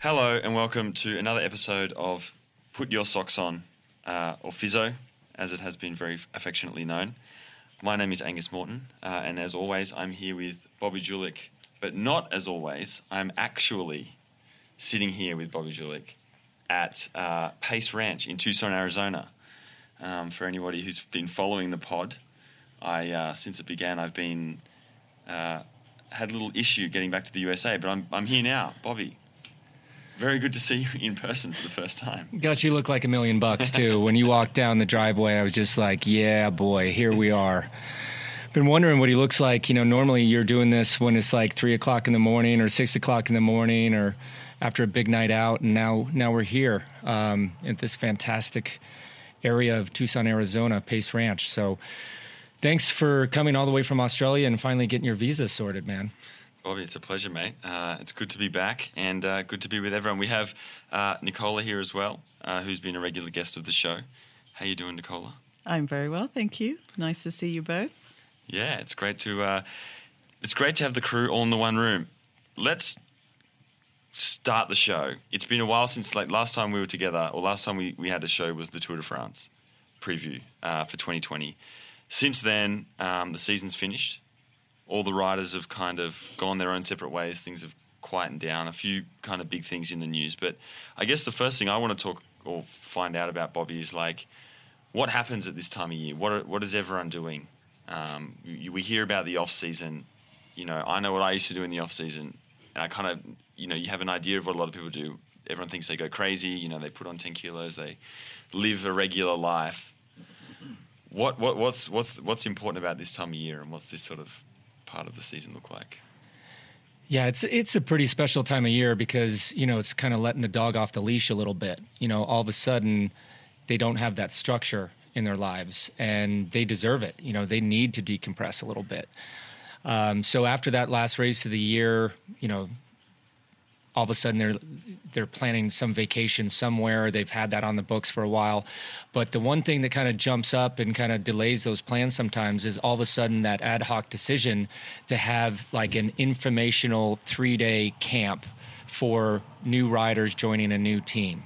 Hello and welcome to another episode of Put Your Socks On, uh, or Fizzo, as it has been very affectionately known. My name is Angus Morton, uh, and as always, I'm here with Bobby Julich. But not as always, I'm actually sitting here with Bobby Julich at uh, Pace Ranch in Tucson, Arizona. Um, for anybody who's been following the pod, I uh, since it began, I've been uh, had a little issue getting back to the USA, but I'm I'm here now, Bobby. Very good to see you in person for the first time. Gosh, you look like a million bucks too. when you walked down the driveway, I was just like, "Yeah, boy, here we are." Been wondering what he looks like. You know, normally you're doing this when it's like three o'clock in the morning or six o'clock in the morning or after a big night out, and now now we're here um, at this fantastic area of Tucson, Arizona, Pace Ranch. So, thanks for coming all the way from Australia and finally getting your visa sorted, man. Bobby, it's a pleasure, mate. Uh, it's good to be back and uh, good to be with everyone. We have uh, Nicola here as well, uh, who's been a regular guest of the show. How are you doing, Nicola? I'm very well, thank you. Nice to see you both. Yeah, it's great to uh, it's great to have the crew all in the one room. Let's start the show. It's been a while since like last time we were together, or last time we, we had a show was the Tour de France preview uh, for 2020. Since then, um, the season's finished. All the riders have kind of gone their own separate ways. Things have quietened down. A few kind of big things in the news, but I guess the first thing I want to talk or find out about Bobby is like, what happens at this time of year? What what is everyone doing? Um, we, we hear about the off season. You know, I know what I used to do in the off season, and I kind of, you know, you have an idea of what a lot of people do. Everyone thinks they go crazy. You know, they put on ten kilos, they live a regular life. What, what what's what's what's important about this time of year, and what's this sort of part of the season look like? Yeah, it's it's a pretty special time of year because you know it's kind of letting the dog off the leash a little bit. You know, all of a sudden they don't have that structure in their lives, and they deserve it. You know, they need to decompress a little bit. Um, so after that last race of the year, you know, all of a sudden they're they're planning some vacation somewhere. They've had that on the books for a while, but the one thing that kind of jumps up and kind of delays those plans sometimes is all of a sudden that ad hoc decision to have like an informational three day camp for new riders joining a new team.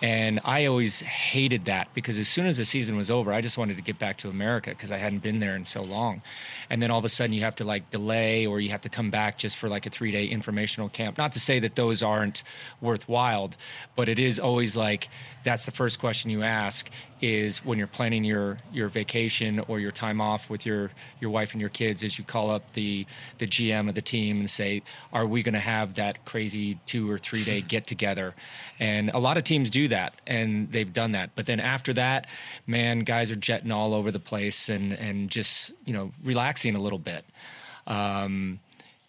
And I always hated that because as soon as the season was over, I just wanted to get back to America because I hadn't been there in so long. And then all of a sudden you have to like delay or you have to come back just for like a three day informational camp. Not to say that those aren't worthwhile, but it is always like that's the first question you ask is when you're planning your your vacation or your time off with your your wife and your kids is you call up the the GM of the team and say are we going to have that crazy 2 or 3 day get together? And a lot of teams do that and they've done that. But then after that man guys are jetting all over the place and and just you know relaxing a little bit. Um,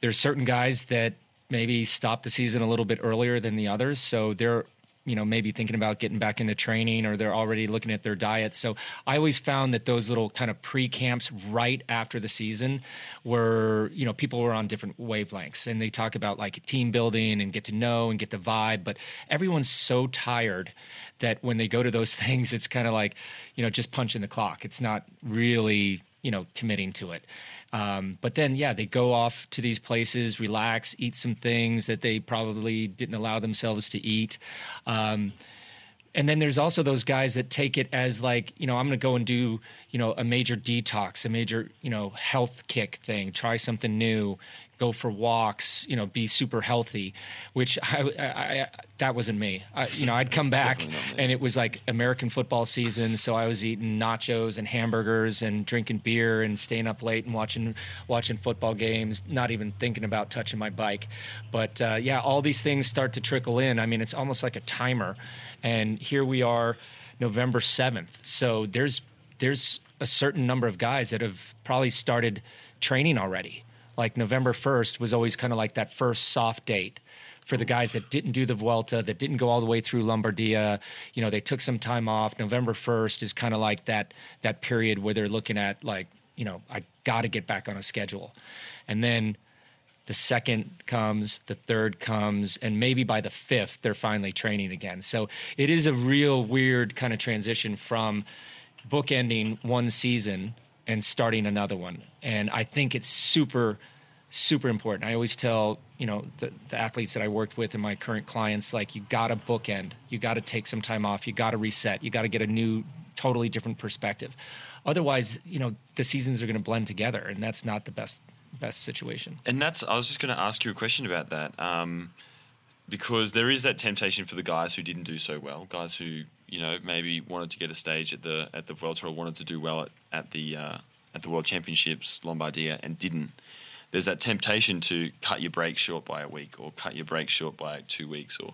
there's certain guys that maybe stop the season a little bit earlier than the others. So they're you know maybe thinking about getting back into training or they're already looking at their diet. So i always found that those little kind of pre-camps right after the season were you know people were on different wavelengths and they talk about like team building and get to know and get the vibe but everyone's so tired that when they go to those things it's kind of like you know just punching the clock. It's not really you know committing to it um, but then, yeah, they go off to these places, relax, eat some things that they probably didn't allow themselves to eat. Um, and then there's also those guys that take it as like you know i'm going to go and do you know a major detox a major you know health kick thing try something new go for walks, you know, be super healthy, which I, I, I that wasn't me. I, you know, I'd come back and it was like American football season, so I was eating nachos and hamburgers and drinking beer and staying up late and watching watching football games, not even thinking about touching my bike. But uh, yeah, all these things start to trickle in. I mean, it's almost like a timer, and here we are, November seventh. So there's there's a certain number of guys that have probably started training already like November 1st was always kind of like that first soft date for the guys that didn't do the Vuelta, that didn't go all the way through Lombardia. You know, they took some time off. November 1st is kind of like that that period where they're looking at like, you know, I got to get back on a schedule. And then the second comes, the third comes, and maybe by the fifth, they're finally training again. So it is a real weird kind of transition from bookending one season and starting another one. And I think it's super super important. I always tell you know the, the athletes that I worked with and my current clients like you got to bookend. You got to take some time off. You got to reset. You got to get a new, totally different perspective. Otherwise, you know the seasons are going to blend together, and that's not the best best situation. And that's I was just going to ask you a question about that. Um, because there is that temptation for the guys who didn't do so well, guys who you know maybe wanted to get a stage at the at the World Tour, wanted to do well at, at the uh, at the World Championships, Lombardia, and didn't. There's that temptation to cut your break short by a week, or cut your break short by two weeks, or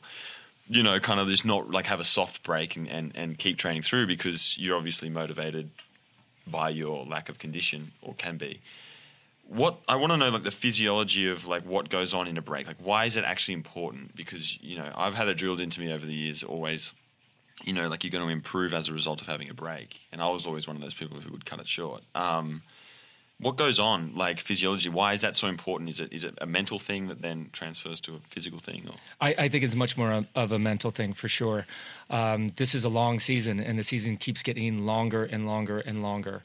you know, kind of just not like have a soft break and, and, and keep training through because you're obviously motivated by your lack of condition or can be what I want to know like the physiology of like what goes on in a break. Like why is it actually important? Because you know I've had it drilled into me over the years. Always, you know, like you're going to improve as a result of having a break. And I was always one of those people who would cut it short. Um, what goes on like physiology? Why is that so important? Is it is it a mental thing that then transfers to a physical thing? Or? I, I think it's much more of a mental thing for sure. Um, this is a long season, and the season keeps getting longer and longer and longer.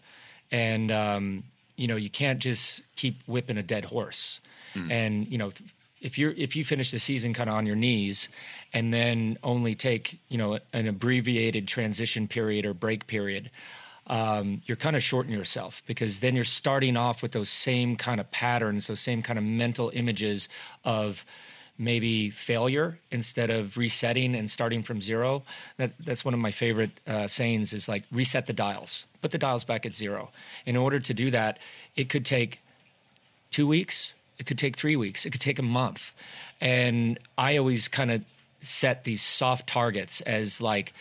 And um, you know you can't just keep whipping a dead horse mm. and you know if you're if you finish the season kind of on your knees and then only take you know an abbreviated transition period or break period um, you're kind of shorting yourself because then you're starting off with those same kind of patterns those same kind of mental images of maybe failure instead of resetting and starting from zero. That, that's one of my favorite uh, sayings is like reset the dials, put the dials back at zero. In order to do that, it could take two weeks, it could take three weeks, it could take a month. And I always kind of set these soft targets as like,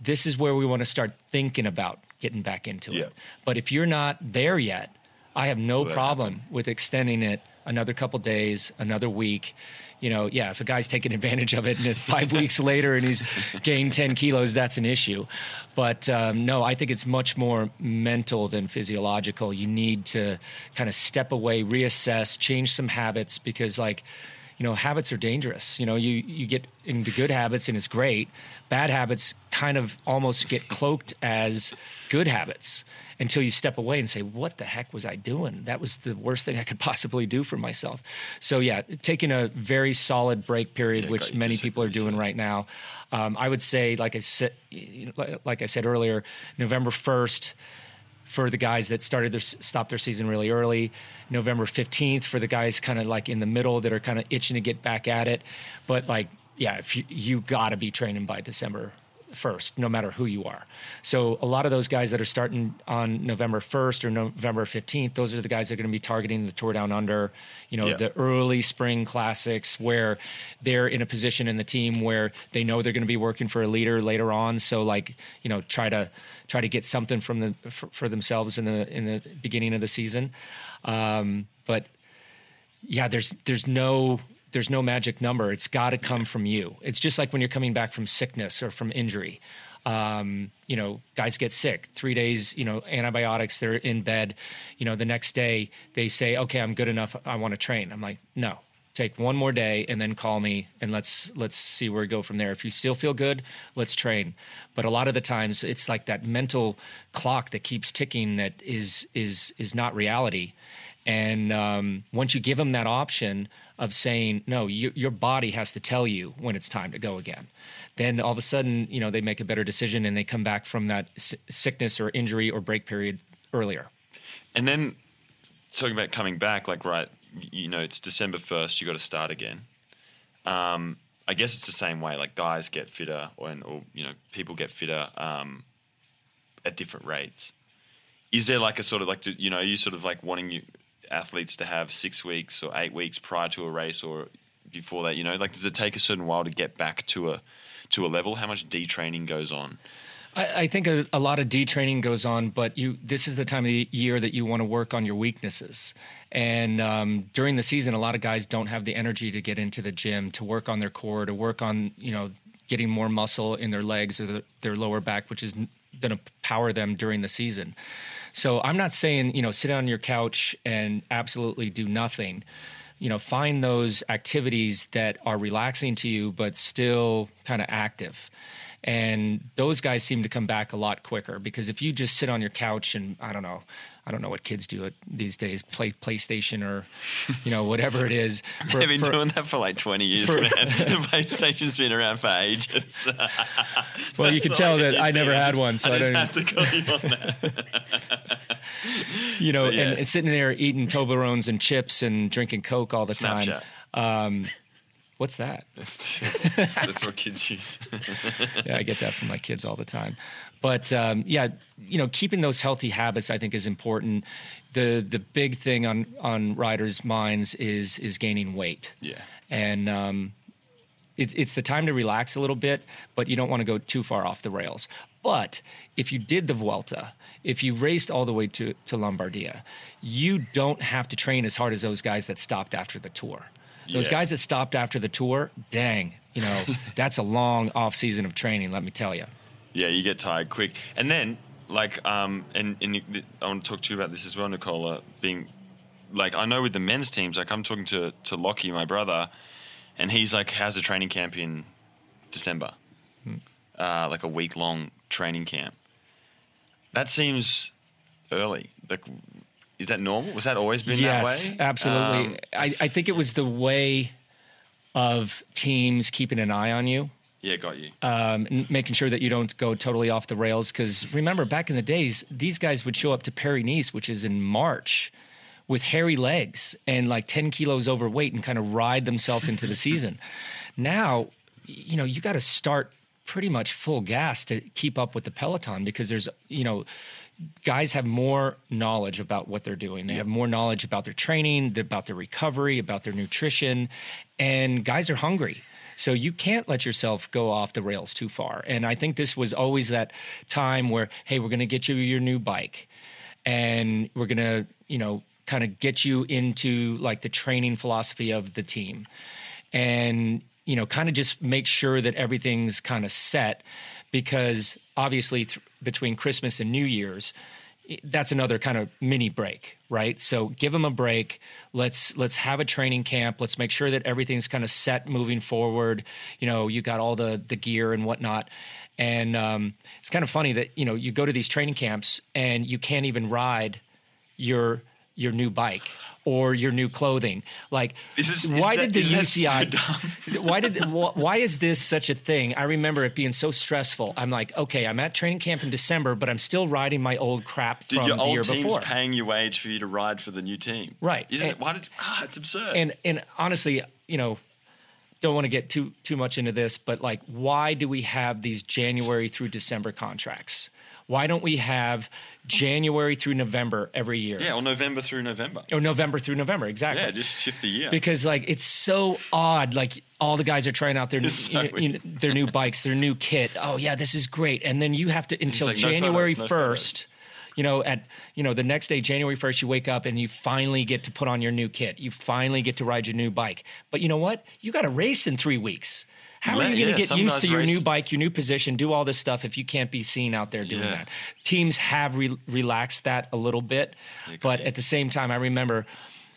this is where we want to start thinking about getting back into yeah. it. But if you're not there yet, I have no problem with extending it another couple days, another week you know, yeah, if a guy's taking advantage of it and it's five weeks later and he's gained 10 kilos, that's an issue. But um, no, I think it's much more mental than physiological. You need to kind of step away, reassess, change some habits because, like, you know, habits are dangerous. You know, you, you get into good habits and it's great. Bad habits kind of almost get cloaked as good habits until you step away and say, "What the heck was I doing? That was the worst thing I could possibly do for myself." So yeah, taking a very solid break period, yeah, which many people are doing right now. Um, I would say, like I said, like I said earlier, November first for the guys that started their stopped their season really early. November fifteenth for the guys kind of like in the middle that are kind of itching to get back at it. But like, yeah, if you you got to be training by December first, no matter who you are. So a lot of those guys that are starting on November 1st or November 15th, those are the guys that are going to be targeting the Tour Down Under, you know, yeah. the early spring classics where they're in a position in the team where they know they're going to be working for a leader later on. So like, you know, try to try to get something from the for, for themselves in the in the beginning of the season. Um, but yeah, there's there's no there's no magic number. It's got to come from you. It's just like when you're coming back from sickness or from injury. Um, you know, guys get sick. Three days, you know, antibiotics. They're in bed. You know, the next day they say, "Okay, I'm good enough. I want to train." I'm like, "No, take one more day and then call me and let's let's see where we go from there. If you still feel good, let's train." But a lot of the times, it's like that mental clock that keeps ticking that is is is not reality. And um, once you give them that option of saying, no, you, your body has to tell you when it's time to go again, then all of a sudden, you know, they make a better decision and they come back from that sickness or injury or break period earlier. And then talking about coming back, like, right, you know, it's December 1st, you got to start again. Um, I guess it's the same way. Like guys get fitter, or, or you know, people get fitter um, at different rates. Is there like a sort of like, you know, are you sort of like wanting you athletes to have six weeks or eight weeks prior to a race or before that? You know, like does it take a certain while to get back to a to a level? How much detraining goes on? I, I think a, a, lot of detraining goes on, but you this is the time of the year that you want to work on your weaknesses. And um, during the season, a lot of guys don't have the energy to get into the gym to work on their core, to work on you know getting more muscle in their legs or the, their lower back, which is going to power them during the season. So I'm not saying, you know, sit on your couch and absolutely do nothing. You know, find those activities that are relaxing to you, but still kind of active. And those guys seem to come back a lot quicker because if you just sit on your couch and I don't know, I don't know what kids do it these days, play PlayStation or you know whatever it is. For, They've been for, doing that for like twenty years. For, PlayStation's been around for ages. well, you can tell that I never had one, so I, I don't have to call you on that. you know, yeah. and, and, sitting there eating Toblerones and chips and drinking Coke all the Snapchat. time. Um, What's that? That's, that's, that's what kids use. yeah, I get that from my kids all the time. But um, yeah, you know, keeping those healthy habits I think is important. The the big thing on on riders' minds is is gaining weight. Yeah, and um, it, it's the time to relax a little bit, but you don't want to go too far off the rails. But if you did the Vuelta, if you raced all the way to, to Lombardia, you don't have to train as hard as those guys that stopped after the tour. Those yeah. guys that stopped after the tour, dang, you know, that's a long off season of training. Let me tell you. Yeah, you get tired quick, and then like, um, and and I want to talk to you about this as well, Nicola. Being like, I know with the men's teams, like I'm talking to to Lachie, my brother, and he's like has a training camp in December, hmm. uh, like a week long training camp. That seems early. Like is that normal? Was that always been yes, that way? absolutely. Um, I, I think it was the way of teams keeping an eye on you. Yeah, got you. Um, making sure that you don't go totally off the rails. Because remember, back in the days, these guys would show up to Paris Nice, which is in March, with hairy legs and like 10 kilos overweight and kind of ride themselves into the season. Now, you know, you got to start pretty much full gas to keep up with the peloton because there's, you know, guys have more knowledge about what they're doing. They yep. have more knowledge about their training, about their recovery, about their nutrition, and guys are hungry. So you can't let yourself go off the rails too far. And I think this was always that time where, hey, we're going to get you your new bike, and we're going to, you know, kind of get you into like the training philosophy of the team, and you know, kind of just make sure that everything's kind of set because obviously th- between Christmas and New Year's, that's another kind of mini break, right? So give them a break. Let's let's have a training camp. Let's make sure that everything's kind of set moving forward. You know, you got all the the gear and whatnot. And um, it's kind of funny that you know you go to these training camps and you can't even ride your your new bike or your new clothing. Like, is why that, did the UCI? So why did why is this such a thing? I remember it being so stressful. I'm like, okay, I'm at training camp in December, but I'm still riding my old crap Dude, from your the old year team's before. paying your wage for you to ride for the new team, right? Isn't and, it? Why did? Ah, it's absurd. And and honestly, you know, don't want to get too too much into this, but like, why do we have these January through December contracts? Why don't we have January through November every year? Yeah, or November through November. Or November through November, exactly. Yeah, just shift the year. Because like it's so odd. Like all the guys are trying out their new, so you know, you know, their new bikes, their new kit. Oh yeah, this is great. And then you have to until like, January first. No you know, at you know the next day, January first, you wake up and you finally get to put on your new kit. You finally get to ride your new bike. But you know what? You got a race in three weeks. How are you going to yeah, get used to your race. new bike, your new position, do all this stuff if you can't be seen out there doing yeah. that? Teams have re- relaxed that a little bit, but at the same time, I remember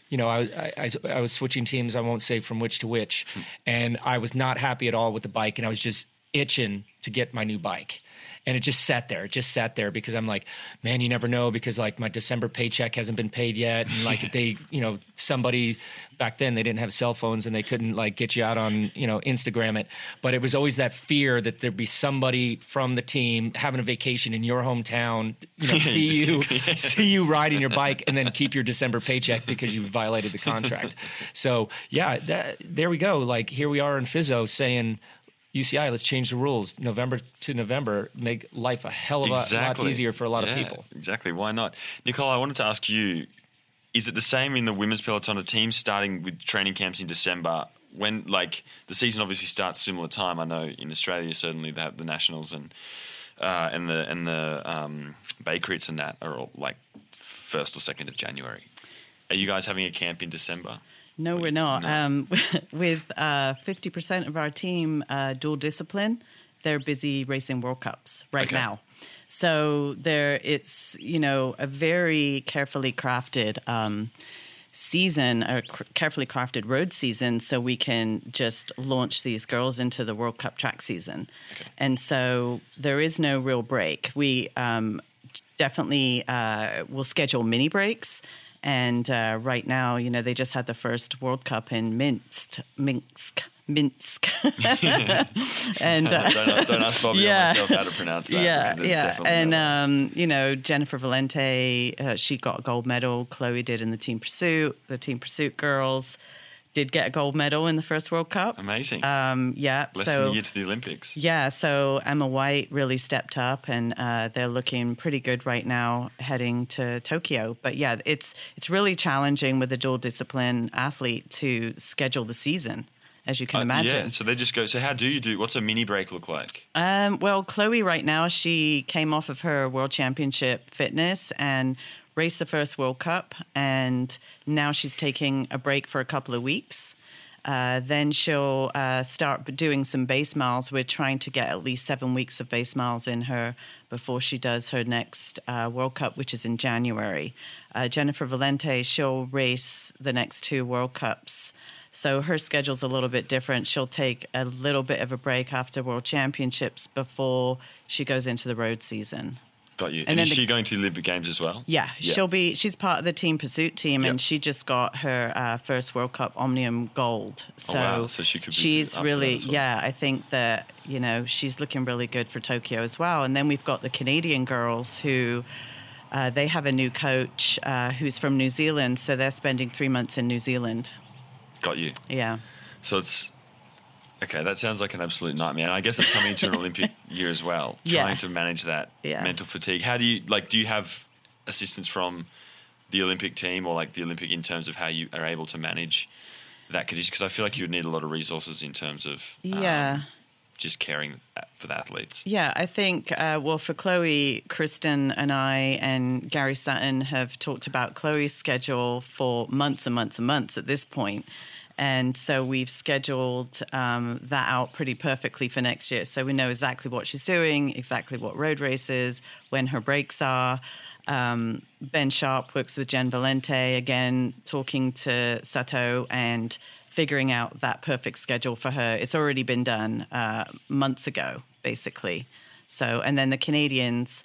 you know, I, I, I, was switching teams. I won't say from which to which, hmm. and I was not happy at all with the bike, and I was just itching to get my new bike and it just sat there. It just sat there because I'm like, man, you never know because like my December paycheck hasn't been paid yet, and like if they, you know, somebody back then they didn't have cell phones and they couldn't like get you out on you know Instagram it, but it was always that fear that there'd be somebody from the team having a vacation in your hometown, you know, see you see you riding your bike and then keep your December paycheck because you violated the contract. so yeah, that, there we go. Like here we are in Fizzo saying UCI, let's change the rules. November to November, make life a hell of a exactly. lot easier for a lot yeah, of people. Exactly. Why not? Nicole, I wanted to ask you is it the same in the women's peloton? A team starting with training camps in December when, like, the season obviously starts similar time. I know in Australia, certainly they have the nationals and uh, and the and the um, Bay Crits and that are all like first or second of January. Are you guys having a camp in December? No, we're not. No. Um, with uh, 50% of our team uh, dual discipline, they're busy racing World Cups right okay. now. So there, it's you know a very carefully crafted um, season, a carefully crafted road season, so we can just launch these girls into the World Cup track season. Okay. And so there is no real break. We um, definitely uh, will schedule mini breaks. And uh, right now, you know, they just had the first World Cup in Minsk, Minsk, Minsk. and uh, don't, don't ask Bobby Yeah. or myself how to pronounce that. yeah, because it's yeah, and um, you know Jennifer Valente, uh, she got a gold medal. Chloe did in the team pursuit. The team pursuit girls did get a gold medal in the first World Cup. amazing. Um, yeah, Less so than a year to the Olympics. yeah, so Emma White really stepped up, and uh, they're looking pretty good right now, heading to Tokyo. But yeah, it's it's really challenging with a dual discipline athlete to schedule the season, as you can Uh, imagine. Yeah, so they just go. So how do you do? What's a mini break look like? Um, well, Chloe, right now, she came off of her World Championship fitness and raced the first World Cup, and now she's taking a break for a couple of weeks. Uh, then she'll uh, start doing some base miles. We're trying to get at least seven weeks of base miles in her before she does her next uh, World Cup, which is in January. Uh, Jennifer Valente, she'll race the next two World Cups. So her schedule's a little bit different. She'll take a little bit of a break after World Championships before she goes into the road season. Got you. And, And is the- she going to the Olympic Games as well? Yeah, she'll be. She's part of the team pursuit team, and she just got her uh, first World Cup Omnium Gold. So, Oh, wow. So she could be she's up for that really. well. Yeah, I think that you know she's looking really good for Tokyo as well. And then we've got the Canadian girls who. Uh, they have a new coach uh, who's from New Zealand, so they're spending three months in New Zealand. Got you. Yeah. So it's okay. That sounds like an absolute nightmare. And I guess it's coming into an Olympic year as well. Yeah. Trying to manage that Yeah. mental fatigue. How do you like? Do you have assistance from the Olympic team or like the Olympic in terms of how you are able to manage that condition? Because I feel like you would need a lot of resources in terms of um, Yeah. just caring for the athletes. Yeah, I think, uh, well, for Chloe, Kristen and I and Gary Sutton have talked about Chloe's schedule for months and months and months at this point. And so we've scheduled um, that out pretty perfectly for next year. So we know exactly what she's doing, exactly what road races, when her breaks are. Um, ben Sharp works with Jen Valente, again, talking to Sato and figuring out that perfect schedule for her. It's already been done uh, months ago, basically. So, and then the Canadians,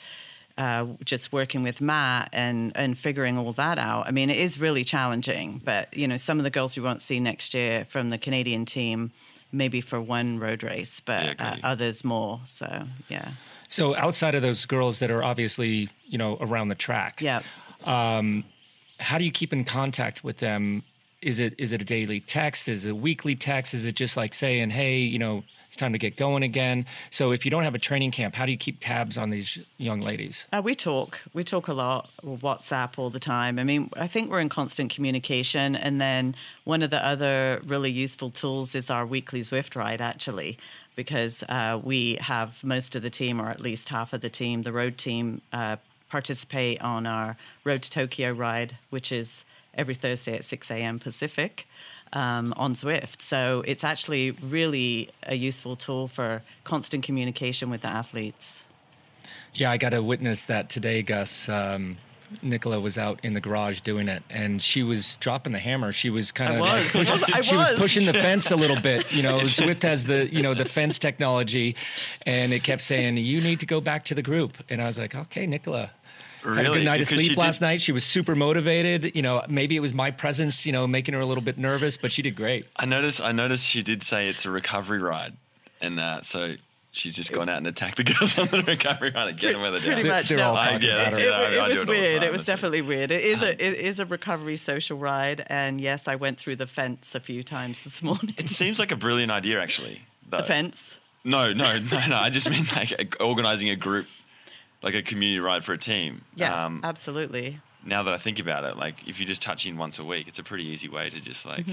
uh, just working with Matt and and figuring all that out. I mean, it is really challenging. But you know, some of the girls we won't see next year from the Canadian team, maybe for one road race, but Yeah, uh, others more. So, yeah, So outside of those girls that are obviously, you know, around the track, yeah. how do you keep in contact with them? Is it is it a daily text? Is it a weekly text? Is it just like saying, "Hey, you know, it's time to get going again"? So if you don't have a training camp, how do you keep tabs on these young ladies? Uh, we talk. We talk a lot. WhatsApp all the time. I mean, I think we're in constant communication. And then one of the other really useful tools is our weekly Zwift ride, actually, because uh, we have most of the team, or at least half of the team, the road team, uh, participate on our Road to Tokyo ride, which is every Thursday at 6 a.m. Pacific. Um, on Zwift. So it's actually really a useful tool for constant communication with the athletes. Yeah, I got to witness that today, Gus. Um, Nicola was out in the garage doing it, and she was dropping the hammer. She was kind of I she was was. pushing the fence a little bit. You know, Zwift has the you know the fence technology, and it kept saying you need to go back to the group. And I was like, okay, Nicola. Had a good night of Because she sleep did- last night. She was super motivated. You know, maybe it was my presence, you know, making her a little bit nervous, but she did great. I noticed. I noticed she did say it's a recovery ride, and uh, so she's just gone out and attacked the girls on the recovery ride and get them where they're Pretty down. much. They're no. all I- yeah, about that's it. it, it was it all the weird. time. It was That's definitely weird. It is a it is a recovery social ride, and yes, I went through the fence a few times this morning. It seems like a brilliant idea, actually. Though. the fence. No, no, no, no. I just mean like organizing a group, like a community ride for a team. Yeah, Um, absolutely. now that I think about it, like if you just touch in once a week, it's a pretty easy way to just like.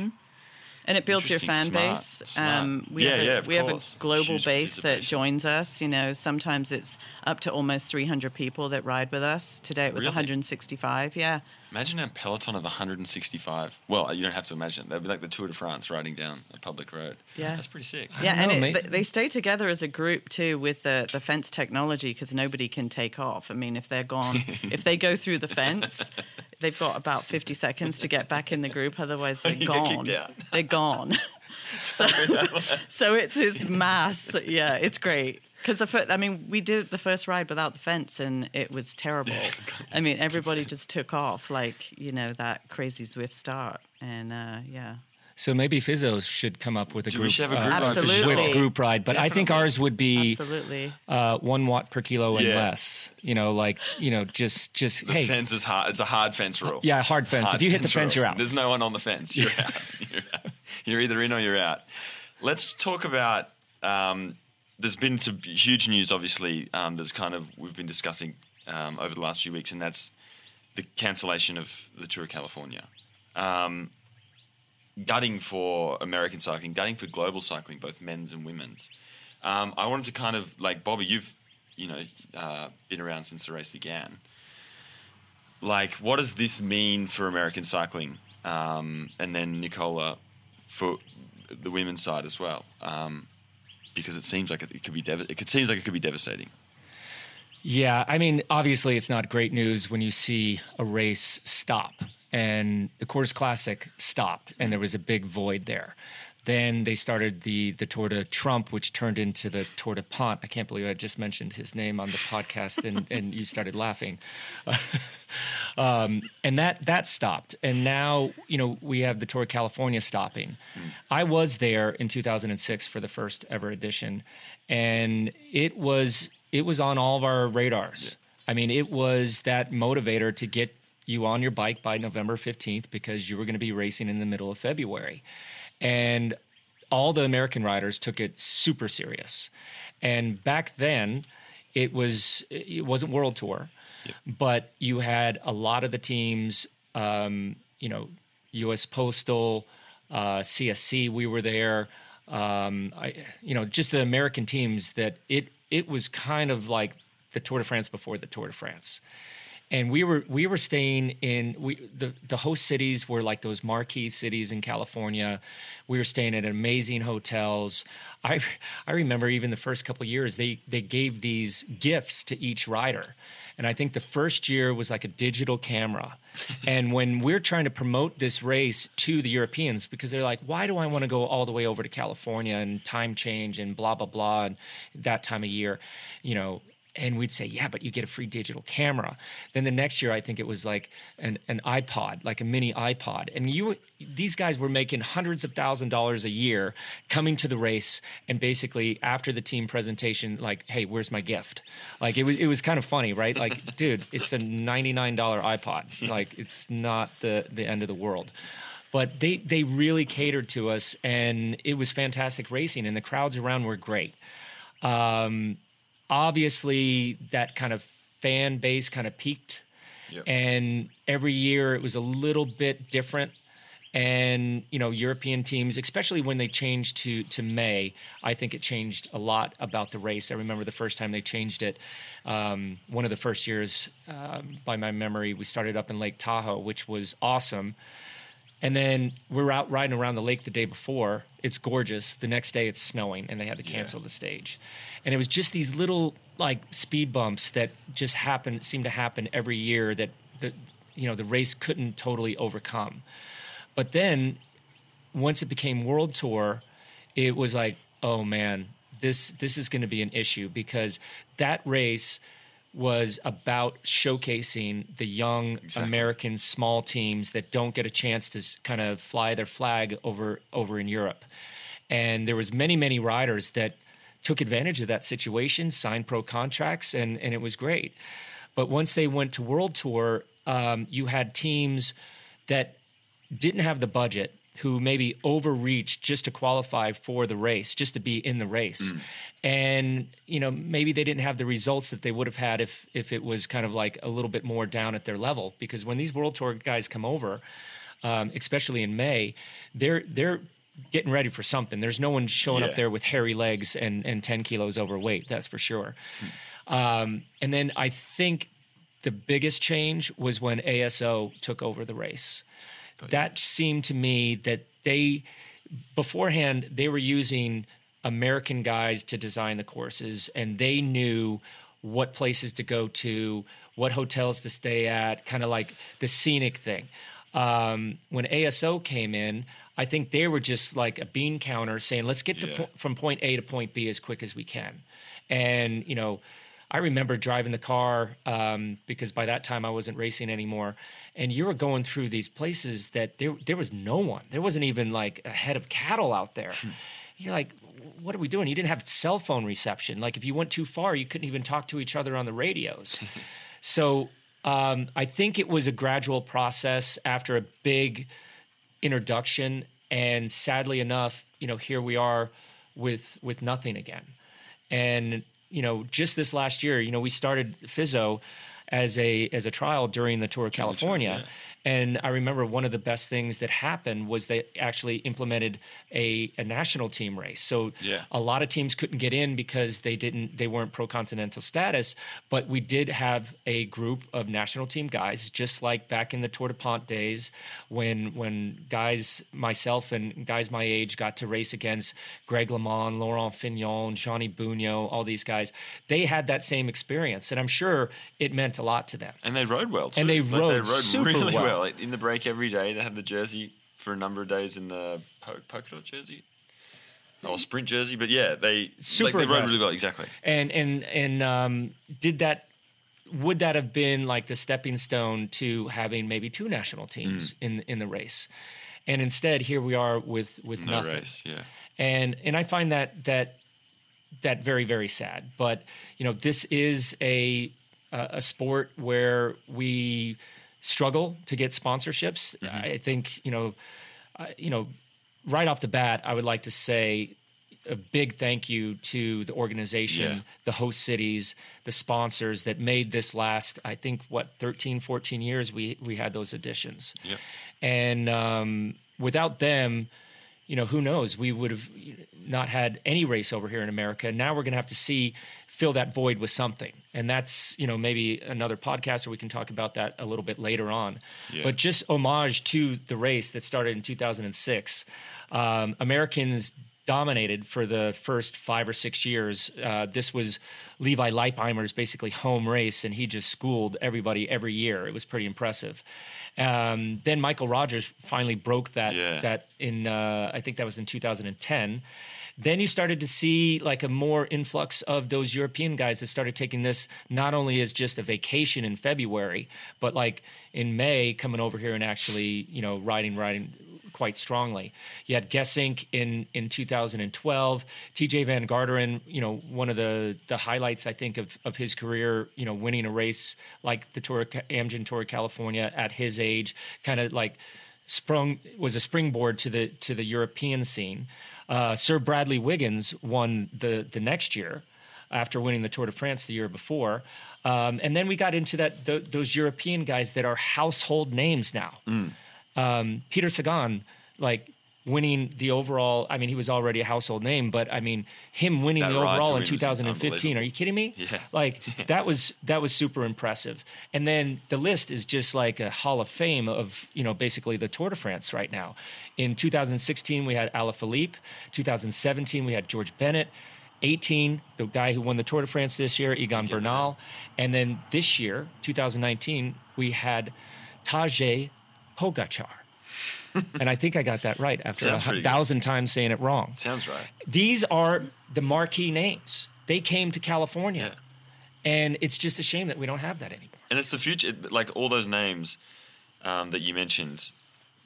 And it builds your fan Smart. base. Smart. we Yeah, have a, yeah, of we have a global Huge base that joins us. You know, sometimes it's up to almost 300 people that ride with us. Today it was Really? 165. Yeah. Imagine a peloton of 165. Well, you don't have to imagine. That'd be like the Tour de France riding down a public road. Yeah. That's pretty sick. Yeah, don't and it, they stay together as a group too with the, the fence technology because nobody can take off. I mean, if they're gone, if they go through the fence, they've got about 50 seconds to get back in the group. Otherwise, they're gone. kicked. They're gone. so, so it's this mass. Yeah, it's great. Because the fir- I mean, we did the first ride without the fence, and it was terrible. I mean, everybody just took off like you know that crazy Zwift start, and uh, yeah. So maybe Fizzo should come up with a we group, should have a uh, group ride. Zwift group ride. But I think ours would be Absolutely. uh, one watt per kilo and Yeah. less. You know, like you know, just just The hey, fence is hard. It's a hard fence rule. yeah, hard fence. Hard if you hit the fence, rule. you're out. There's no one on the fence. You're out. You're out. You're either in or you're out. Let's talk about. Um, there's been some huge news, obviously. Um, there's kind of we've been discussing um, over the last few weeks, and that's the cancellation of the Tour of California. Um, gutting for American cycling, gutting for global cycling, both men's and women's. Um, I wanted to kind of like Bobby, you've you know uh, been around since the race began. Like, what does this mean for American cycling? Um, and then Nicola for the women's side as well, um, because it seems like it, could be dev- it seems like it could be devastating. Yeah, I mean, obviously, it's not great news when you see a race stop and the Coors Classic stopped, and there was a big void there. Then they started the the Tour de Trump, which turned into the Tour DuPont. I can't believe I just mentioned his name on the podcast, and, and you started laughing. um, and that that stopped, and now you know we have the Tour of California stopping. I was there in 2006 for the first ever edition, and it was it was on all of our radars. I mean, it was that motivator to get you on your bike by November 15th because you were going to be racing in the middle of February. And all the American riders took it super serious. And back then, it was it wasn't World Tour, but you had a lot of the teams, um, you know, U.S. Postal, uh, CSC. We were there. Um, I, you know, just the American teams that it it was kind of like the Tour de France before the Tour de France and we were we were staying in we the the host cities were like those marquee cities in California. We were staying at amazing hotels. I I remember even the first couple of years they they gave these gifts to each rider. And I think the first year was like a digital camera. and when we're trying to promote this race to the Europeans, because they're like, why do I want to go all the way over to California and time change and blah, blah, blah, and that time of year? You know, and we'd say, yeah, but you get a free digital camera. Then the next year, I think it was like an, an iPod, like a mini iPod. And you, these guys were making hundreds of thousand dollars a year coming to the race. And basically after the team presentation, like, hey, where's my gift? Like it was, it was kind of funny, right? Like, dude, it's a $99 iPod. Like it's not the, the end of the world but they they really catered to us and it was fantastic racing and the crowds around were great um, obviously that kind of fan base kind of peaked. Yep. and every year it was a little bit different. And you know european teams especially when they changed to to may i think it changed a lot about the race. I remember the first time they changed it um, one of the first years um, by my memory we started up in lake tahoe which was awesome and then we're out riding around the lake the day before. It's gorgeous. The next day it's snowing and they had to cancel the stage. And it was just these little like speed bumps that just happen seem to happen every year that the you know the race couldn't totally overcome. But then once it became world tour, it was like, oh man, this this is going to be an issue because that race was about showcasing the young American small teams that don't get a chance to kind of fly their flag over over in Europe. And there was many many riders that took advantage of that situation, signed pro contracts, and and it was great. But once they went to World Tour, um, you had teams that didn't have the budget who maybe overreached just to qualify for the race, just to be in the race. And, you know, maybe they didn't have the results that they would have had if if it was kind of like a little bit more down at their level. Because when these World Tour guys come over, um, especially in May, they're they're getting ready for something. There's no one showing Yeah. up there with hairy legs and, and 10 kilos overweight, that's for sure. Um, and then I think the biggest change was when ASO took over the race. That seemed to me that they beforehand they were using American guys to design the courses, and they knew what places to go to, what hotels to stay at, kind of like the scenic thing. Um, when ASO came in, I think they were just like a bean counter saying, let's get to Yeah. po- from point A to point B as quick as we can. And, you know, I remember driving the car um, because by that time I wasn't racing anymore. And you were going through these places that there, there was no one. There wasn't even like a head of cattle out there. You're like, what are we doing? You didn't have cell phone reception. Like if you went too far, you couldn't even talk to each other on the radios. so um, I think it was a gradual process after a big introduction, and sadly enough, you know, here we are with with nothing again. And you know, just this last year, you know, we started Fizzo as a as a trial during the tour of California. And I remember one of the best things that happened was they actually implemented a, a national team race. So Yeah. a lot of teams couldn't get in because they didn't they weren't pro continental status but we did have a group of national team guys just like back in the tour DuPont days when when guys myself and guys my age got to race against greg lemond laurent fignon Gianni Bugno, all these guys they had that same experience and i'm sure it meant a lot to them And they rode well too. And they Like, rode super really well. well. Like, in the break every day. They had the jersey for a number of days in the po- polka dot jersey. Or sprint jersey, but yeah, they Super like, they rode really well. Exactly. and and and um, did that would that have been like the stepping stone to having maybe two national teams in in the race and instead here we are with with No nothing race. Yeah. and and i find that that that very very sad but you know this is a a a sport where we struggle to get sponsorships i think you know I- you know right off the bat i would like to say a big thank you to the organization Yeah. the host cities the sponsors that made this last i think what 13 14 years we we had those additions. And um, without them you know who knows we would have not had any race over here in america now we're going to have to see fill that void with something and that's you know maybe another podcast or we can talk about that a little bit later on Yeah. but just homage to the race that started in 2006 um, americans dominated for the first five or six years. Uh, this was Levi Leipheimer's basically home race, and he just schooled everybody every year. It was pretty impressive. Um, then Michael Rogers finally broke that Yeah. that in uh, I think that was in 2010. Then you started to see like a more influx of those European guys that started taking this not only as just a vacation in February, but like in May coming over here and actually you know riding riding quite strongly. You had Gesink in in 2012, Tejay Van Garderen, you know, one of the the highlights I think of of his career, you know, winning a race like the Tour Amgen Tour of California at his age, kind of like sprung was a springboard to the to the European scene. Uh, Sir Bradley Wiggins won the the next year after winning the Tour de France the year before. Um, and then we got into that th- those European guys that are household names now um, Peter Sagan, like winning the overall. I mean, he was already a household name, but I mean, him winning That the overall in 2015. Are you kidding me? Yeah. Like that was that was super impressive. And then the list is just like a hall of fame of you know basically the Tour de France right now. In 2016, we had Alaphilippe. 2017, we had George Bennett. 18, the guy who won the Tour de France this year, Egan Bernal. And then this year, 2019, we had Tadej Pogacar. and I think I got that right after a Sounds hu- pretty good. thousand times saying it wrong. Sounds right. These are the marquee names. They came to California. Yeah. And it's just a shame that we don't have that anymore. And it's the future. Like all those names um, that you mentioned,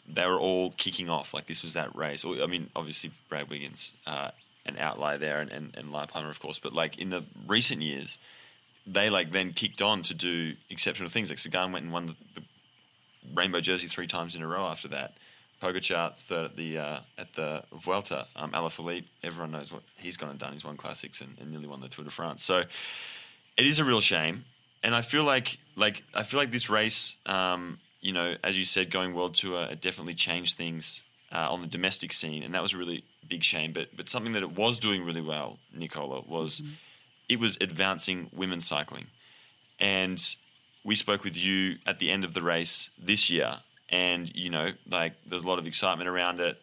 they were all kicking off. Like this was that race. I mean, obviously Brad Wiggins, uh, an outlier there, and, and, and Leipheimer, of course. But like in the recent years, they like then kicked on to do exceptional things. Like Sagan went and won the, the rainbow jersey three times in a row after that. Pogacar third at the uh, at the Vuelta. Um, Alaphilippe, everyone knows what he's gone and done. He's won classics and, and nearly won the Tour de France. So it is a real shame, and I feel like like I feel like this race, um, you know, as you said, going world tour, it definitely changed things uh, on the domestic scene, and that was a really big shame. But but something that it was doing really well, Nicola, was it was advancing women's cycling, and we spoke with you at the end of the race this year, and you know, like there's a lot of excitement around it.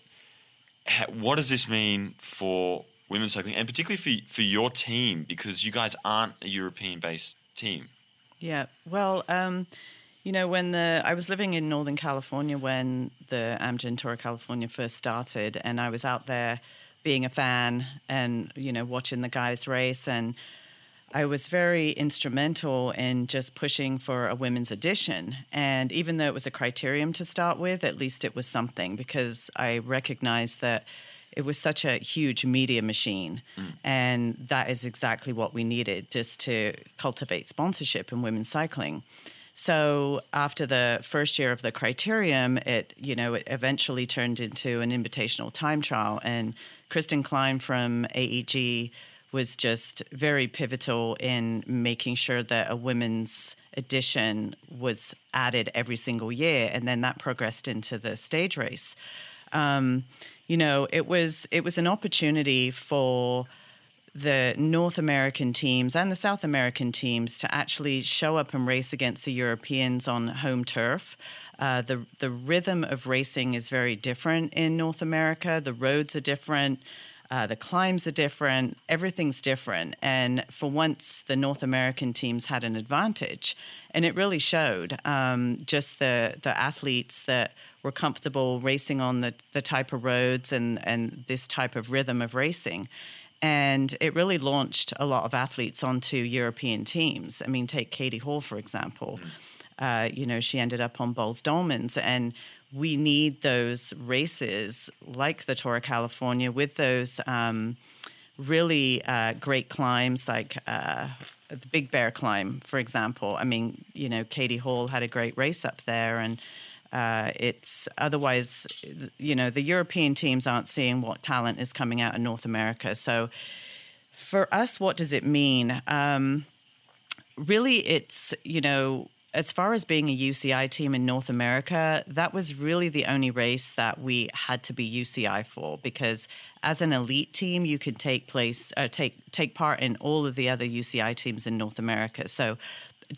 What does this mean for women's cycling, and particularly for for your team because you guys aren't a European-based team? Yeah, well, um, you know, when the I was living in Northern California when the Amgen Tour of California first started, and I was out there being a fan and you know watching the guys race and I was very instrumental in just pushing for a women's edition. And even though it was a criterium to start with, at least it was something because I recognized that it was such a huge media machine. Mm. And that is exactly what we needed just to cultivate sponsorship in women's cycling. So after the first year of the criterium, it you know it eventually turned into an invitational time trial, and Kristen Klein from AEG was just very pivotal in making sure that a women's edition was added every single year, and then that progressed into the stage race. Um, you know, it was it was an opportunity for the North American teams and the South American teams to actually show up and race against the Europeans on home turf. Uh, the the rhythm of racing is very different in North America. The roads are different. Uh, the climbs are different. Everything's different. And for once, the North American teams had an advantage. And it really showed um, just the, the athletes that were comfortable racing on the, the type of roads and, and this type of rhythm of racing. And it really launched a lot of athletes onto European teams. I mean, take Katie Hall, for example. Mm. Uh, you know, she ended up on Boels Dolmans. And we need those races like the Tour of California with those um, really uh, great climbs like uh, the Big Bear climb, for example. I mean, you know, Katie Hall had a great race up there, and uh, it's otherwise, you know, the European teams aren't seeing what talent is coming out in North America. So for us, what does it mean? Um, really, it's, you know, as far as being a UCI team in North America, that was really the only race that we had to be UCI for because as an elite team, you could take place uh, take take part in all of the other UCI teams in North America. So,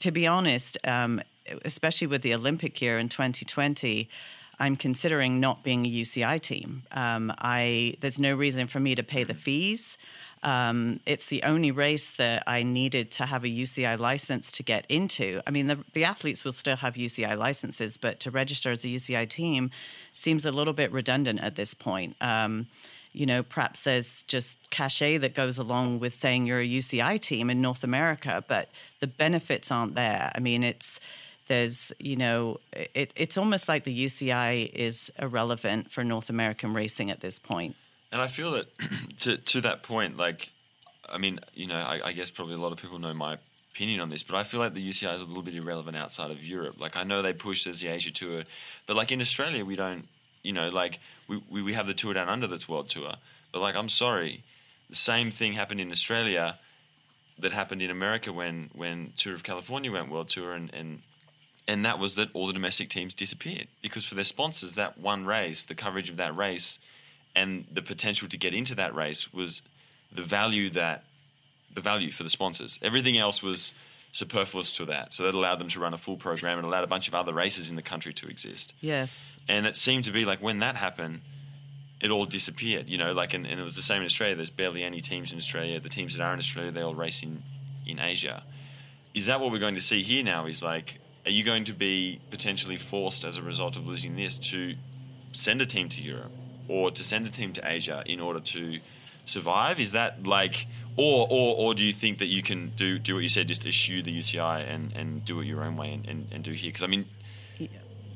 to be honest, um, especially with the Olympic year in 2020. I'm considering not being a UCI team. Um, I there's no reason for me to pay the fees. Um, it's the only race that I needed to have a UCI license to get into. I mean, the, the, athletes will still have UCI licenses, but to register as a UCI team seems a little bit redundant at this point. Um, you know, perhaps there's just cachet that goes along with saying you're a UCI team in North America, but the benefits aren't there. I mean, it's there's you know it, it's almost like the UCI is irrelevant for North American racing at this point. And I feel that to to that point, like, I mean, you know, I, I, guess probably a lot of people know my opinion on this, but I feel like the UCI is a little bit irrelevant outside of Europe. Like, I know they push as the Asia Tour, but like in Australia, we don't. You know, like we, we, we have the Tour Down Under that's World Tour, but like I'm sorry, the same thing happened in Australia that happened in America when when Tour of California went World Tour and and and that was that all the domestic teams disappeared because for their sponsors that one race, the coverage of that race and the potential to get into that race was the value that the value for the sponsors. Everything else was superfluous to that. So that allowed them to run a full program and allowed a bunch of other races in the country to exist. Yes. And it seemed to be like when that happened, it all disappeared. You know, like and, and it was the same in Australia. There's barely any teams in Australia. The teams that are in Australia, they all race in in Asia. Is that what we're going to see here now? Is like, are you going to be potentially forced as a result of losing this to send a team to Europe? Or to send a team to Asia in order to survive? Is that like, or or, or do you think that you can do do what you said, just eschew the UCI and, and do it your own way and, and, and do here? Because I mean,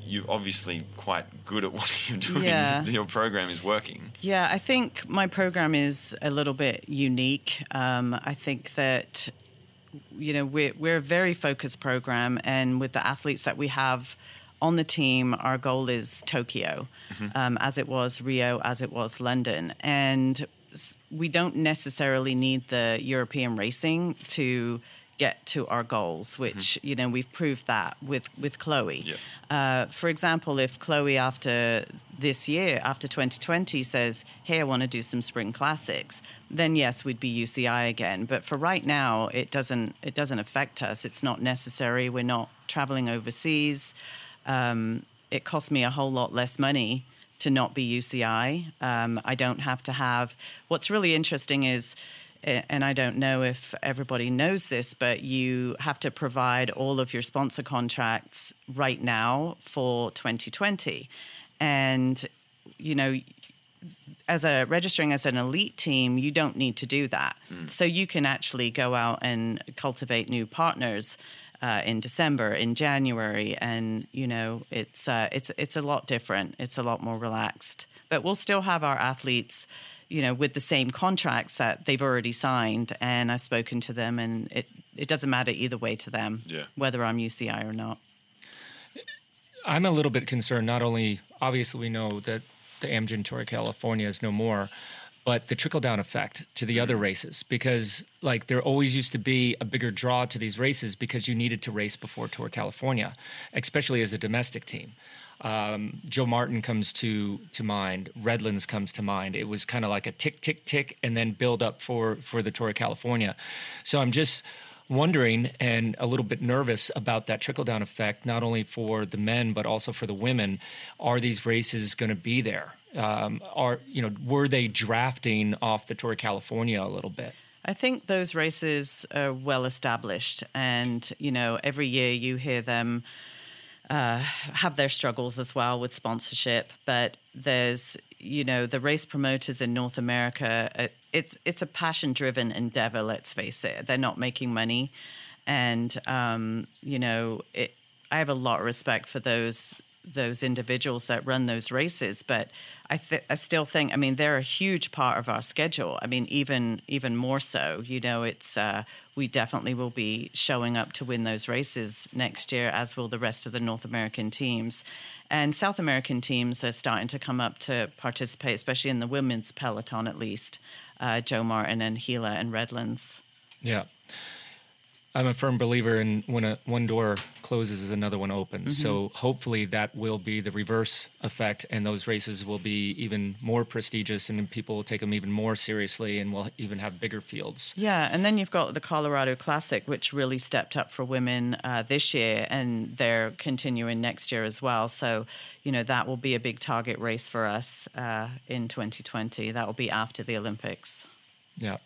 you're obviously quite good at what you're doing. Yeah. Your program is working. Yeah, I think my program is a little bit unique. Um, I think that you know we're we're a very focused program, and with the athletes that we have on the team, our goal is Tokyo, mm-hmm. um, as it was Rio, as it was London. And we don't necessarily need the European racing to get to our goals, which you know we've proved that with with Chloe. Yeah. Uh, for example, if Chloe after this year, after 2020, says, "Hey, I want to do some spring classics," then yes, we'd be UCI again. But for right now, it doesn't it doesn't affect us. It's not necessary. We're not traveling overseas. Um, it costs me a whole lot less money to not be UCI. Um, I don't have to have. What's really interesting is and I don't know if everybody knows this, but you have to provide all of your sponsor contracts right now for 2020. And, you know, as a registering as an elite team, you don't need to do that. Mm. So you can actually go out and cultivate new partners. Uh, in December, in January, and you know it's uh, it's it's a lot different. It's a lot more relaxed, but we'll still have our athletes you know, with the same contracts that they've already signed. And I've spoken to them, and it, it doesn't matter either way to them, yeah. whether I'm UCI or not. I'm a little bit concerned. Not only, obviously, we know that the Amgen Tour of California is no more, but the trickle down effect to the other mm-hmm. races because like there always used to be a bigger draw to these races because you needed to race before Tour California, especially as a domestic team um, Joe Martin comes to to mind. Redlands comes to mind. It was kind of like a tick, tick, tick, and then build up for for the Tour of California. So I'm just wondering and a little bit nervous about that trickle down effect, not only for the men but also for the women. Are these races going to be there? Um, are you know were they drafting off the Tour of California a little bit? I think those races are well established, and you know every year you hear them uh, have their struggles as well with sponsorship. But there's, you know, the race promoters in North America. It's it's a passion driven endeavor. Let's face it. They're not making money, and um, you know, it, I have a lot of respect for those those individuals that run those races. But I, th- I still think, I mean, they're a huge part of our schedule. I mean, even even more so. You know, it's uh, we definitely will be showing up to win those races next year, as will the rest of the North American teams. And South American teams are starting to come up to participate, especially in the women's peloton, at least. Uh, Joe Martin and Gila and Redlands. Yeah. I'm a firm believer in when a one door closes, another one opens. Mm-hmm. So hopefully that will be the reverse effect, and those races will be even more prestigious, and people will take them even more seriously, and we'll even have bigger fields. Yeah, and then you've got the Colorado Classic, which really stepped up for women uh, this year, and they're continuing next year as well. So you know that will be a big target race for us uh, in 2020. That will be after the Olympics. Yeah.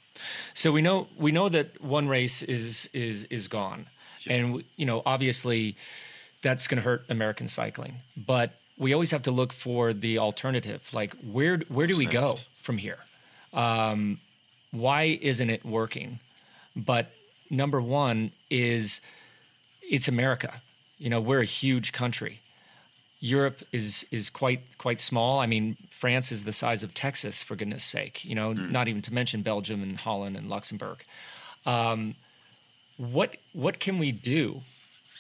So we know we know that one race is is is gone, yeah. and you know obviously that's going to hurt American cycling. But we always have to look for the alternative. Like where where do we go from here? Um, why isn't it working? But number one is it's America. You know we're a huge country. Europe is is quite quite small. I mean, France is the size of Texas, for goodness sake. You know, mm. not even to mention Belgium and Holland and Luxembourg. Um, what what can we do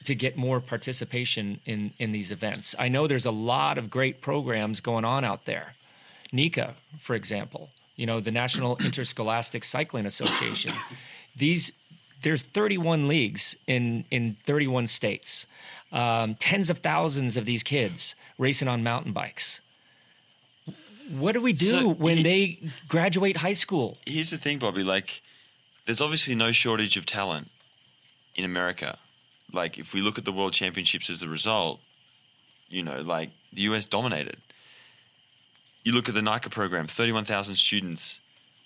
to get more participation in in these events? I know there's a lot of great programs going on out there. NICA, for example, you know, the National Interscholastic Cycling Association. These there's 31 leagues in in 31 states um, tens of thousands of these kids racing on mountain bikes. What do we do so when he, they graduate high school? Here's the thing, Bobby. Like, there's obviously no shortage of talent in America. Like, if we look at the World Championships as the result, you know, like the US dominated. You look at the NICA program, 31,000 students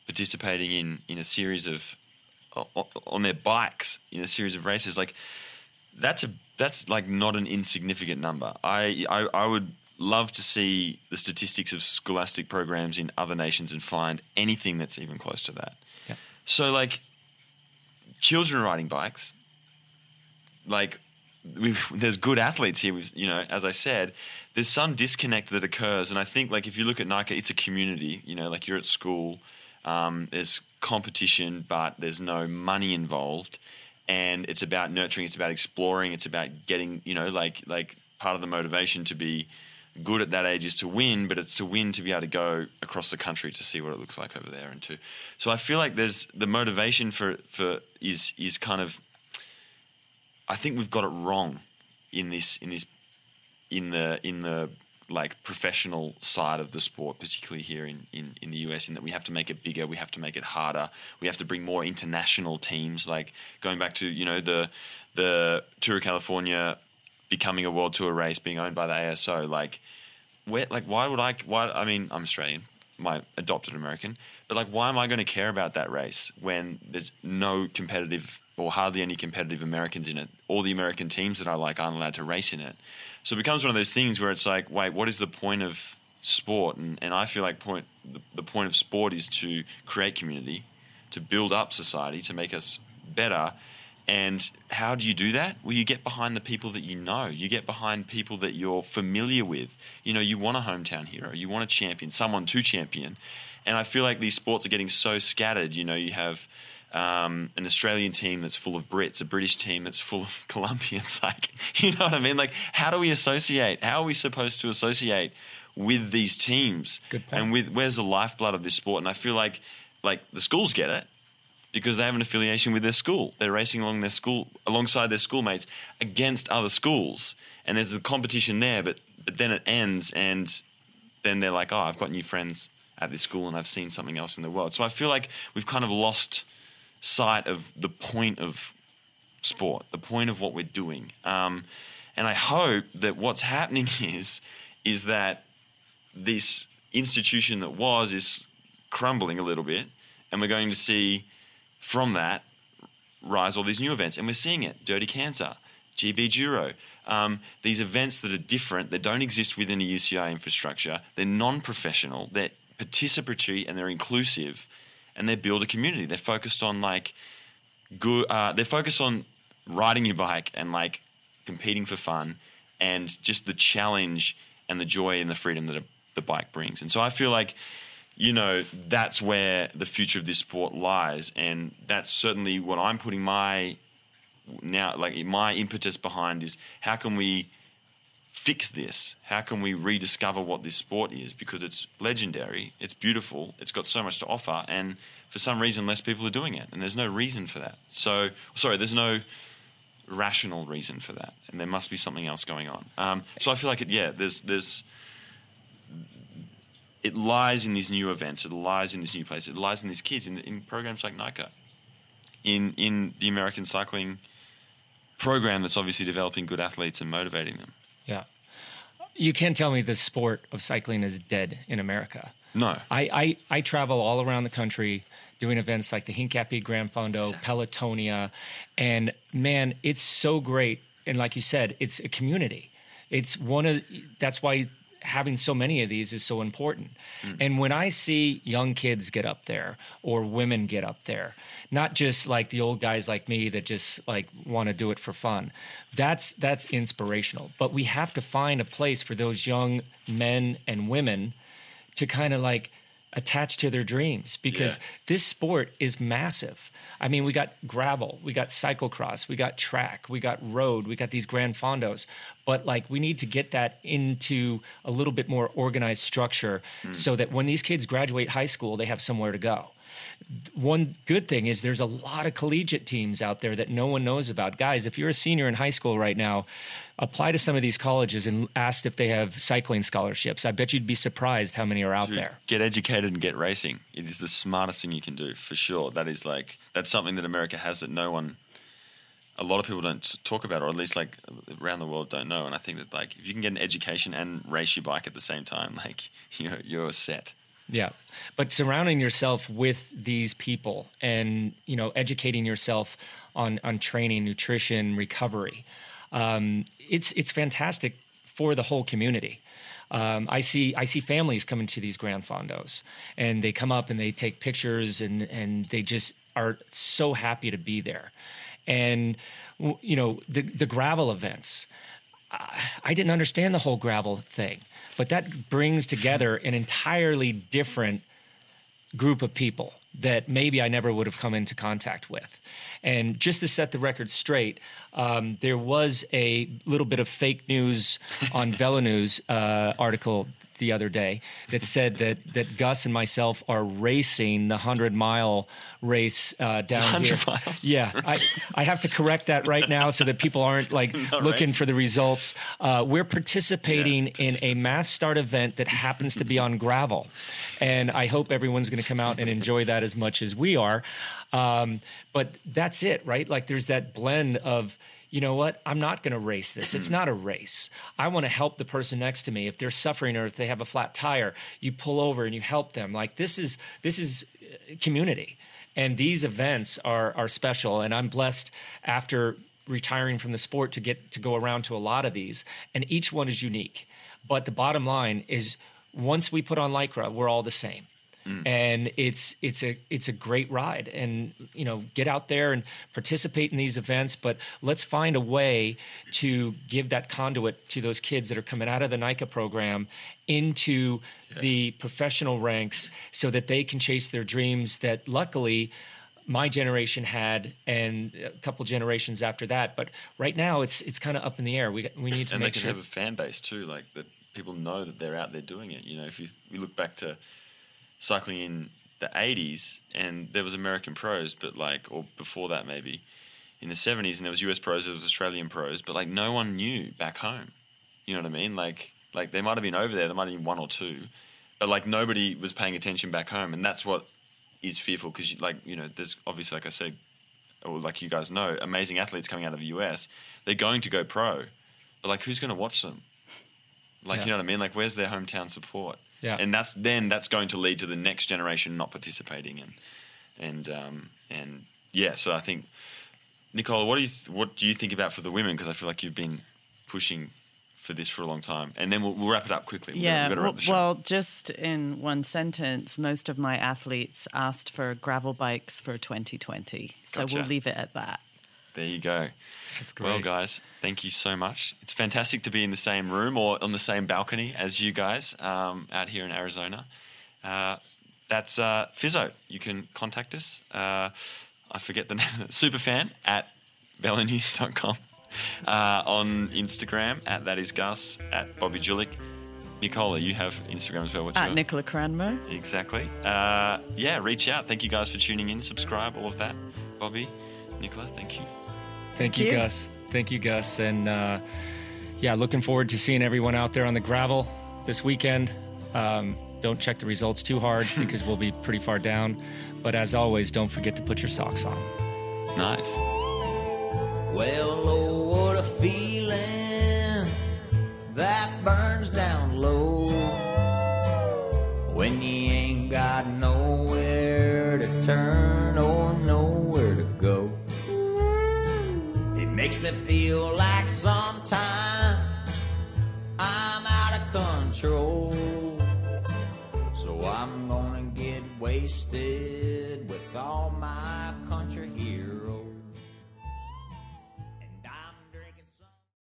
participating in in a series of on their bikes in a series of races. Like, that's a that's like not an insignificant number. I, I I would love to see the statistics of scholastic programs in other nations and find anything that's even close to that. Yeah. So like children riding bikes, like there's good athletes here. You know, as I said, there's some disconnect that occurs, and I think like if you look at NICA, it's a community. You know, like you're at school, um, there's competition, but there's no money involved and it's about nurturing it's about exploring it's about getting you know like like part of the motivation to be good at that age is to win but it's to win to be able to go across the country to see what it looks like over there and to so i feel like there's the motivation for for is is kind of I think we've got it wrong in this in this in the in the like professional side of the sport, particularly here in, in, in the US, in that we have to make it bigger, we have to make it harder, we have to bring more international teams. Like going back to you know the the Tour of California becoming a world tour race, being owned by the ASO. Like where like why would I? Why I mean I'm Australian, my adopted American, but like why am I going to care about that race when there's no competitive or hardly any competitive Americans in it? All the American teams that I like aren't allowed to race in it. So it becomes one of those things where it's like, wait, what is the point of sport? And, and I feel like point the, the point of sport is to create community, to build up society, to make us better. And how do you do that? Well, you get behind the people that you know. You get behind people that you're familiar with. You know, you want a hometown hero, you want a champion, someone to champion. And I feel like these sports are getting so scattered. You know, you have um, an Australian team that's full of Brits, a British team that's full of Colombians. Like, you know what I mean? Like, how do we associate? How are we supposed to associate with these teams? Good point. And with where's the lifeblood of this sport? And I feel like, like the schools get it because they have an affiliation with their school. They're racing along their school alongside their schoolmates against other schools, and there's a competition there. But but then it ends, and then they're like, oh, I've got new friends at this school, and I've seen something else in the world. So I feel like we've kind of lost sight of the point of sport, the point of what we're doing. Um, and I hope that what's happening is is that this institution that was is crumbling a little bit, and we're going to see from that rise all these new events, and we're seeing it. Dirty Kanza, GB Duro, um, these events that are different, that don't exist within a UCI infrastructure. They're non-professional, they're participatory, and they're inclusive, and they build a community. They're focused on like good. Uh, they're focused on riding your bike and like competing for fun, and just the challenge and the joy and the freedom that a, the bike brings. And so I feel like you know, that's where the future of this sport lies. And that's certainly what I'm putting my now, like my impetus behind is how can we fix this? How can we rediscover what this sport is? Because it's legendary, it's beautiful, it's got so much to offer, and for some reason, less people are doing it. And there's no reason for that. So, sorry, there's no rational reason for that. And there must be something else going on. Um, so I feel like it, yeah, there's, there's, it lies in these new events. It lies in this new place. It lies in these kids in, in programs like NICA, in in the American cycling program that's obviously developing good athletes and motivating them. You can't tell me the sport of cycling is dead in America. No, I, I, I travel all around the country doing events like the Hincapie Grand Fondo, Exactly. Pelotonia, and man, it's so great. And like you said, it's a community. It's one of that's why having so many of these is so important. Mm. And when I see young kids get up there or women get up there, not just like the old guys like me that just like want to do it for fun. That's that's inspirational. But we have to find a place for those young men and women to kind of like attach to their dreams because Yeah. this sport is massive. I mean, we got gravel, we got cyclocross, we got track, we got road, we got these grand fondos, but like we need to get that into a little bit more organized structure hmm. so that when these kids graduate high school, they have somewhere to go one good thing is there's a lot of collegiate teams out there that no one knows about. Guys, if you're a senior in high school right now, apply to some of these colleges and ask if they have cycling scholarships. I bet you'd be surprised how many are out Dude, there. Get educated and get racing. It is the smartest thing you can do for sure. That is like that's something that America has that no one, a lot of people don't talk about, or at least like around the world don't know. And I think that like if you can get an education and race your bike at the same time, like you know you're set. Yeah. But surrounding yourself with these people and, you know, educating yourself on, on training, nutrition, recovery, um, it's, it's fantastic for the whole community. Um, I see I see families coming to these grand fondos, and they come up and they take pictures, and and they just are so happy to be there. And you know the the gravel events. I- I didn't understand the whole gravel thing, but that brings together an entirely different group of people that maybe I never would have come into contact with. And just to set the record straight, um, there was a little bit of fake news on Velonews uh, article the other day that said that that Gus and myself are racing the hundred mile race uh, down here. miles. Yeah, I, I have to correct that right now so that people aren't like No, looking right. for the results. Uh, we're participating Yeah, in a mass start event that happens to be on gravel, and I hope everyone's going to come out and enjoy that as much as we are. Um, but that's it, right? Like there's that blend of you know what? I'm not going to race this. It's not a race. I want to help the person next to me. If they're suffering or if they have a flat tire, you pull over and you help them. Like this is this is uh, community. And these events are are special and I'm blessed after retiring from the sport to get to go around to a lot of these and each one is unique. But the bottom line is once we put on lycra, we're all the same Mm. and it's it's a it's a great ride. And you know get out there and participate in these events but let's find a way to give that conduit to those kids that are coming out of the NICA program into the professional ranks so that they can chase their dreams that luckily my generation had and a couple generations after that. But right now it's it's kind of up in the air. We we need to and they can sure have a fan base too, like that people know that they're out there doing it. You know, if you, we look back to cycling in the 80s and there was American pros, but like, or before that maybe, in the 70s and there was US pros, there was Australian pros, but like no one knew back home. You know what I mean? Like, like they might have been over there, there might have been one or two, but like nobody was paying attention back home. And that's what is fearful because like, you know, there's obviously, like I said, or like you guys know, amazing athletes coming out of the US, they're going to go pro, but like who's going to watch them? Like Yeah. you know what I mean? Like where's their hometown support? Yeah. And that's then that's going to lead to the next generation not participating and and um, and yeah. So I think Nicola, what do you th- what do you think about for the women? Because I feel like you've been pushing for this for a long time, and then we'll, we'll wrap it up quickly. We've Yeah, we've got to well, wrap the show. well, just in one sentence, most of my athletes asked for gravel bikes for 2020. So Gotcha. we'll leave it at that. There you go. That's Well, guys, thank you so much. It's fantastic to be in the same room or on the same balcony as you guys um, out here in Arizona. Uh, that's uh, Fizzo. You can contact us. Uh, I forget the name. Superfan at velonews.com. Uh, on Instagram at that is Gus at Bobby Julich. Nicola, you have Instagram as well. What's At your- Nicola Cranmer. Exactly. Uh, yeah, reach out. Thank you guys for tuning in. Subscribe, all of that. Bobby, Nicola, thank you. Thank you, you. Gus. Thank you, Gus. And uh, yeah, looking forward to seeing everyone out there on the gravel this weekend. Um, don't check the results too hard because we'll be pretty far down. But as always, don't forget to put your socks on. Nice. Well, oh, what a feeling that burns down low when you ain't got nowhere to turn makes me feel like sometimes I'm out of control. So I'm gonna get wasted